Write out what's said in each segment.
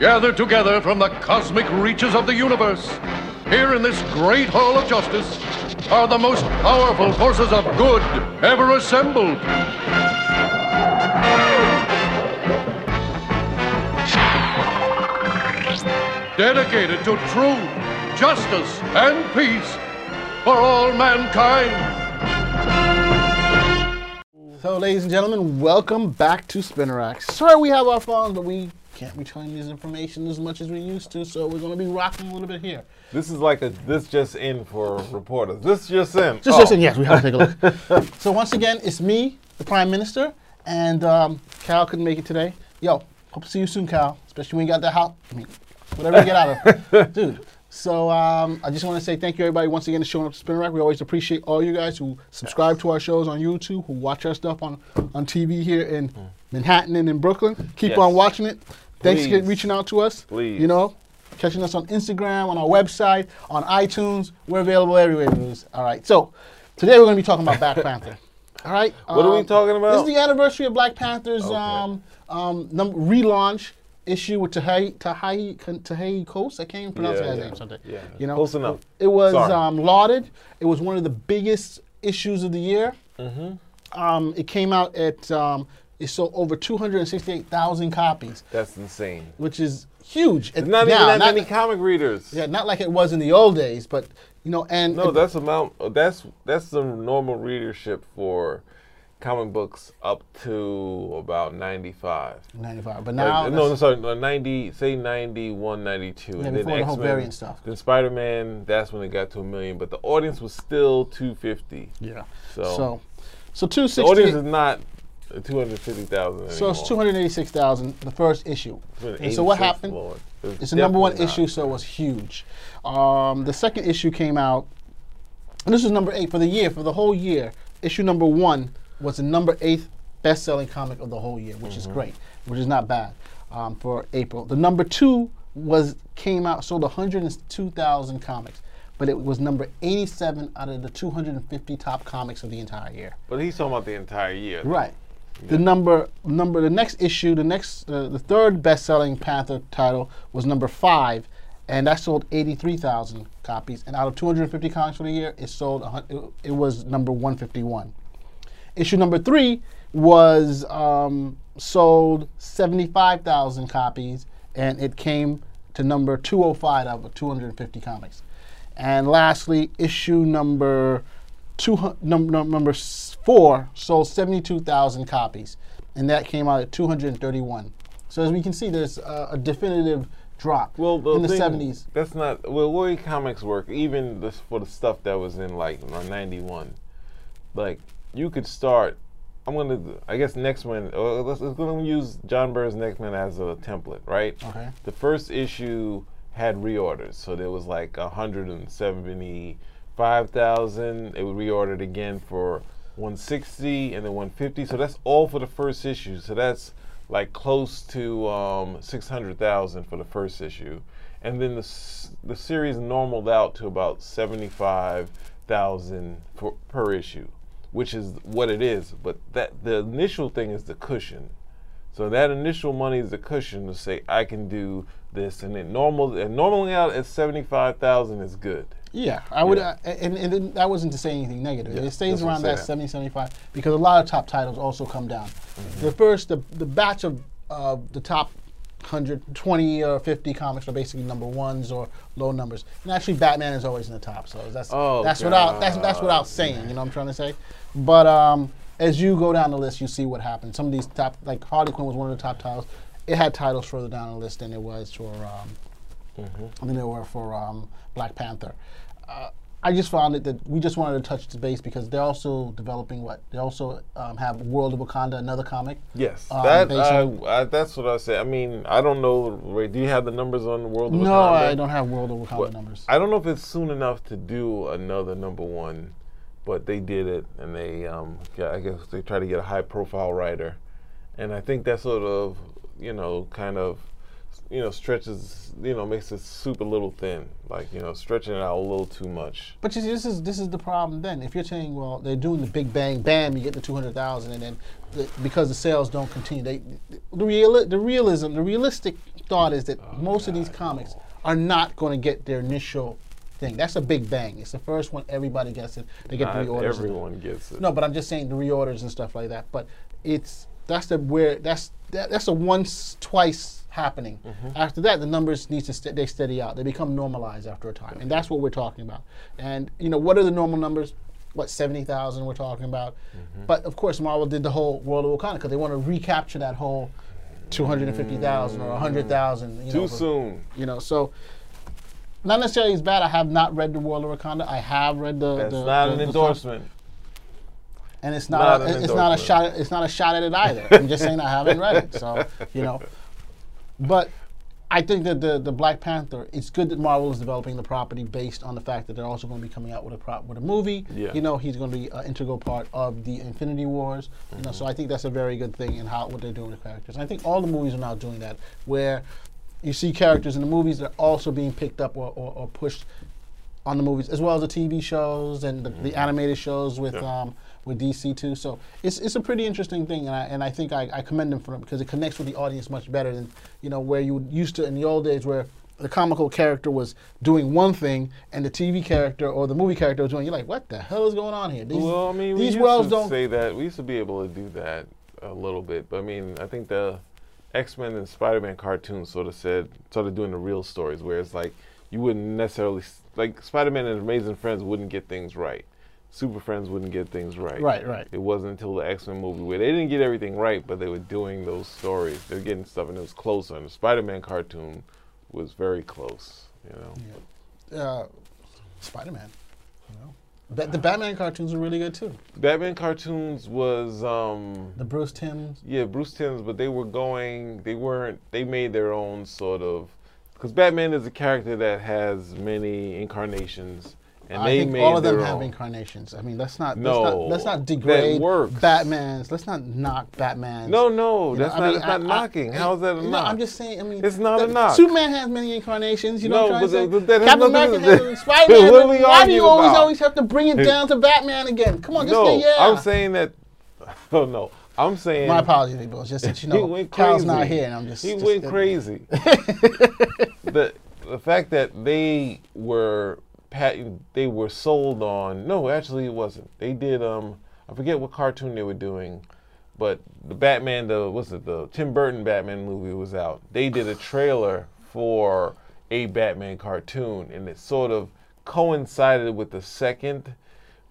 gathered together from the cosmic reaches of the universe, here in this great hall of justice, are the most powerful forces of good ever assembled. Dedicated to truth, justice, and peace for all mankind. So, ladies and gentlemen, welcome back to Spinnerrack. Sorry we have our phones, but we can't be telling this information as much as we used to, so we're going to be rocking a little bit here. This is like a this just in for reporters. This just in. Just Oh. listen, yes, we have to take a look. so, once again, it's me, the Prime Minister, and um, Cal couldn't make it today. Yo, hope to see you soon, Cal, especially when you got that house. I mean, whatever you get out of. Dude. So um, I just want to say thank you, everybody, once again, for showing up to Spin Rack. We always appreciate all you guys who subscribe to our shows on YouTube, who watch our stuff on, on TV here in Manhattan and in Brooklyn. Keep Yes. on watching it. Thanks for reaching out to us. Please. You know, catching us on Instagram, on our website, on iTunes. We're available everywhere. All right. So today we're going to be talking about Black Panther. All right. What are we um, talking about? This is the anniversary of Black Panther's Okay. um, um, num- relaunch issue with Tahai Tahai Tahai Coates. I can't even pronounce Yeah, his yeah. name. Something. Yeah. You know. Close enough. It was um, lauded. It was one of the biggest issues of the year. Mm-hmm. Um, it came out at um, it sold over 268,000 copies, That's insane. which is huge. There's not Now, even that not- many comic readers. Yeah, not like it was in the old days, but you know, and No, it- that's amount. That's that's the normal readership for comic books up to about 95. 95. But Like, now, no, no, sorry, 90, say 91, 92. Yeah, and then the X-Men, variant stuff. Then Spider Man, that's when it got to a million, but the audience was still 250. yeah. So, So, so the audience is not 250,000. So it's 286,000, the first issue. And so what happened? Lord. It's the number one issue, so it was huge. Um, the second issue came out, and this was number eight for the year, for the whole year. Issue number one was the number eighth best-selling comic of the whole year, which is Mm-hmm. great, which is not bad um, for April. The number two was came out sold 102,000 comics, but it was number 87 out of the 250 top comics of the entire year. But he's talking about the entire year. Right. The number number the next issue, the next uh, the third best-selling Panther title was number five, and that sold 83,000 copies. And out of 250 comics for the year, it sold it, it was number 151. Issue number three was um, sold 75,000 copies, and it came to number 205 out of 250 comics. And lastly, issue number two, hu- num, num, number four sold 72,000 copies, and that came out at 231. So as we can see, there's a, a definitive drop Well, the in the thing- 70s. That's not well. The way comics work, even this, for the stuff that was in like '91, like you could start. I'm gonna, I guess next one. Uh, let's, let's gonna use John Byrne's next one as a template, right? Okay. The first issue had reorders, so there was like 175,000. It was reordered again for 160 and then 150. So that's all for the first issue. So that's like close to um, 600,000 for the first issue, and then the the series normaled out to about 75,000 per issue, which is what it is. But that the initial thing is the cushion. So that initial money is the cushion to say I can do this, and then normal and normally out at seventy five thousand is good. Yeah, I would, Yeah. uh, and, and that wasn't to say anything negative. Yeah, it stays around that saying. 70, 75 because a lot of top titles also come down. Mm-hmm. The first, the, the batch of uh, the top 120 or 50 comics are basically number ones or low numbers. And actually, Batman is always in the top, so that's Oh, that's without that's that's without God. saying. You know what I'm trying to say? But um, as you go down the list, you see what happens. Some of these top, like Harley Quinn was one of the top titles. It had titles further down the list than it was for um, than they were for um, Black Panther. Uh, I just found it that we just wanted to touch the base because they're also developing what they also um, have World of Wakanda, another comic. Yes, Um, that I, I, that's what I say. I mean, I don't know. Wait, do you have the numbers on the World of No, Wakanda? I don't have World of Wakanda But numbers. I don't know if it's soon enough to do another number one, but they did it, and they, um, yeah, I guess they try to get a high profile writer, and I think that sort of, you know, kind of, you know, stretches, you know, makes the soup a little thin, like you know, stretching it out a little too much. But you see, this is this is the problem. Then, if you're saying, well, they're doing the big bang, bam, you get the two hundred thousand, and then the, because the sales don't continue, they the real the realism, the realistic thought is that oh, most of these comics are not going to get their initial thing. That's a big bang. It's the first one. Everybody gets it. They get the Not reorders. everyone gets it. No, but I'm just saying the reorders and stuff like that. But it's that's the where that's that, that's a once twice happening. Mm-hmm. After that, the numbers need to st- they steady out. They become normalized after a time, and that's what we're talking about. And you know, what are the normal numbers? What seventy thousand we're talking about? Mm-hmm. But of course, Marvel did the whole World of Wakanda because they want to recapture that whole two hundred and fifty thousand or hundred thousand. You Too know, soon. You know, so. Not necessarily as bad. I have not read the World of Wakanda. I have read the. That's the, not the- an the- endorsement. And it's Not not, a, it's not a shot it's not a shot at it either. I'm just saying I haven't read it, so you know. But I think that the the Black Panther. It's good that Marvel is developing the property based on the fact that they're also going to be coming out with a prop with a movie. Yeah. You know, he's going to be an integral part of the Infinity Wars. You Mm-hmm. know, so I think that's a very good thing in how what they're doing with characters. And I think all the movies are now doing that, where you see characters in the movies that are also being picked up or, or, or pushed on the movies, as well as the TV shows and the, the animated shows with Mm-hmm. Yeah. um, with DC too. So it's, it's a pretty interesting thing, and I, and I think I, I commend them for it because it connects with the audience much better than you know where you used to in the old days where the comical character was doing one thing and the TV character or the movie character was doing. You're like, what the hell is going on here? These, Well, I mean, we these used worlds to don't. say that. We used to be able to do that a little bit, but I mean, I think the X Men and Spider Man cartoons sort of said, started doing the real stories, where it's like you wouldn't necessarily like Spider Man and Amazing Friends wouldn't get things right. Super Friends wouldn't get things right. Right, right. It wasn't until the X Men movie where they didn't get everything right, but they were doing those stories. They were getting stuff, and it was closer. And the Spider Man cartoon was very close. You know. Uh, Spider Man. You know, Ba- the Batman cartoons were really good too. Batman cartoons was um, The Bruce Timms. Yeah, Bruce Timm's, but they were going. They weren't. They made their own sort of. Because Batman is a character that has many incarnations, and I they think all of them have own. incarnations. I mean, let's not No, let's not, let's not degrade. Batman's. Let's not knock Batman's. No, no, You know, that's I not. mean, it's not I- I- knocking. How is that a no, knock? I'm just saying. I mean, It's not a knock. Superman has many incarnations. You know No, what I'm but to say? that Captain America has Spider-Man. What are we Why do you always about? always have to bring it down to Batman again? Come on, just no, say yeah. I'm saying that. Oh no, I'm saying. My apologies, people. Just that you know, crazy. not here, and I'm just. He just- went crazy. the the fact that they were pat, they were sold on. No, actually, it wasn't. They did. Um, I forget what cartoon they were doing, but the Batman, the what's it, the Tim Burton Batman movie was out. They did a trailer for a Batman cartoon, and it sort of coincided with the second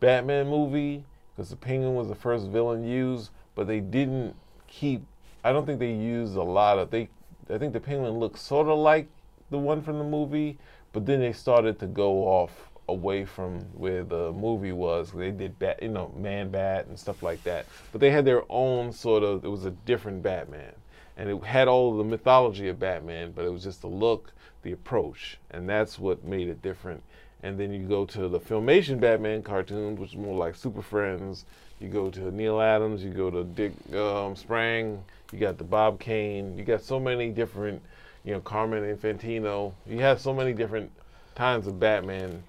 Batman movie because the Penguin was the first villain used, but they didn't keep. I don't think they used a lot of they. I think the Penguin looked sort of like the one from the movie, but then they started to go off away from where the movie was. They did bat, you know, Man Bat and stuff like that. But they had their own sort of. It was a different Batman, and it had all the mythology of Batman, but it was just the look, the approach, and that's what made it different. And then you go to the Filmation Batman cartoons, which is more like Super Friends. You go to Neal Adams. You go to Dick um, Sprang. You got the Bob Kane. You got so many different, you know, Carmen Infantino. You have so many different kinds of Batman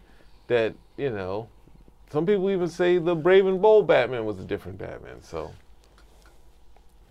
that you know. Some people even say the Brave and Bold Batman was a different Batman. So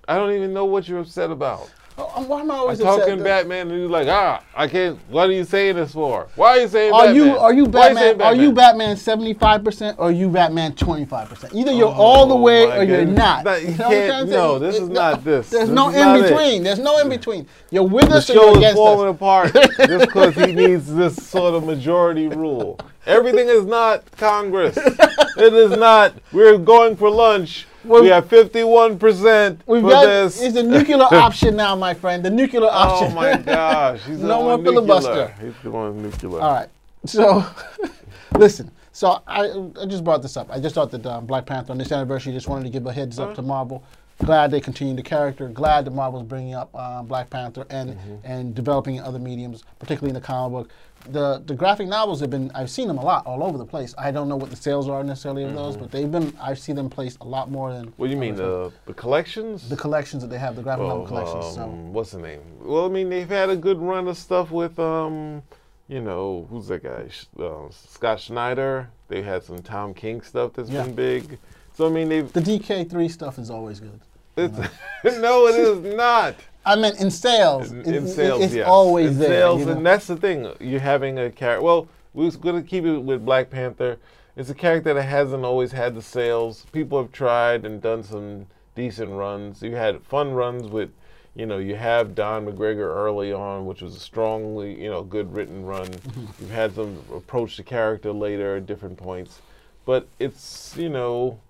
I don't even know what you're upset about. Oh, I'm- why am I I'm always upset talking Batman, and you're like, ah, I can't. What are you saying this for? Why are you saying Are Batman? you are you Why saying Batman? Are you Batman seventy five percent or are you Batman twenty five percent? Either you're all the Oh, way or you're goodness. not. That- you know what I'm can't- to say? no, this It- is not this. There's This no in it. between. There's no in between. You're with The us or you're show is falling us. apart just because he needs this sort of majority rule. Everything is not Congress. it is not. We're going for lunch. Well, we have 51% We've for got this. it's a nuclear option now, my friend. The nuclear option. oh my gosh. He's No more nuclear. filibuster. He's going nuclear. All right. So, listen. So I, I just brought this up. I just thought that um, Black Panther on this anniversary just wanted to give a heads up to Marvel. Glad they continue the character. Glad that Marvel's bringing up um, Black Panther and and developing in other mediums, particularly in the comic book. The the graphic novels have been I've seen them a lot all over the place. I don't know what the sales are necessarily of those, but they've been I've seen them placed a lot more than What do you mean, the, the collections? the collections that they have, the graphic novel Oh, collections. So um, what's the name? Well, I mean, they've had a good run of stuff with, um, you know, who's that guy? Uh, Scott Snyder. They had some Tom King stuff that's Yeah. been big. So I mean, they've. the DK3 stuff is always good. It's, no, it is not. I meant in sales. in, in sales, it's yes. always in there. Sales, you know? and that's the thing. You're having a character. Well, we was going to keep it with Black Panther. It's a character that hasn't always had the sales. People have tried and done some decent runs. You had fun runs with, you know, you have Don McGregor early on, which was a strongly, you know, good written run. Mm-hmm. You've had them approach the character later at different points, but it's you know,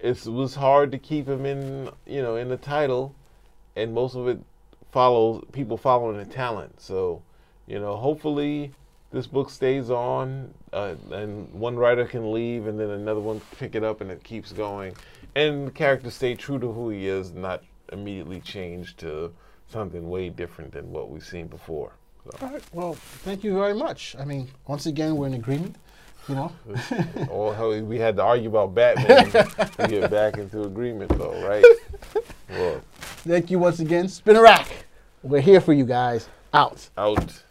it's, it was hard to keep him in, you know, in the title, and most of it follows people following the talent. So, you know, hopefully this book stays on, uh, and one writer can leave, and then another one pick it up, and it keeps going, and the character stay true to who he is, not immediately change to something way different than what we've seen before. So, All right. Well, thank you very much. I mean, once again, we're in agreement. You know. all how we had to argue about Batman to get back into agreement, though, right? Well, Thank you once again. Spinnerrack. We're here for you guys. Out. out.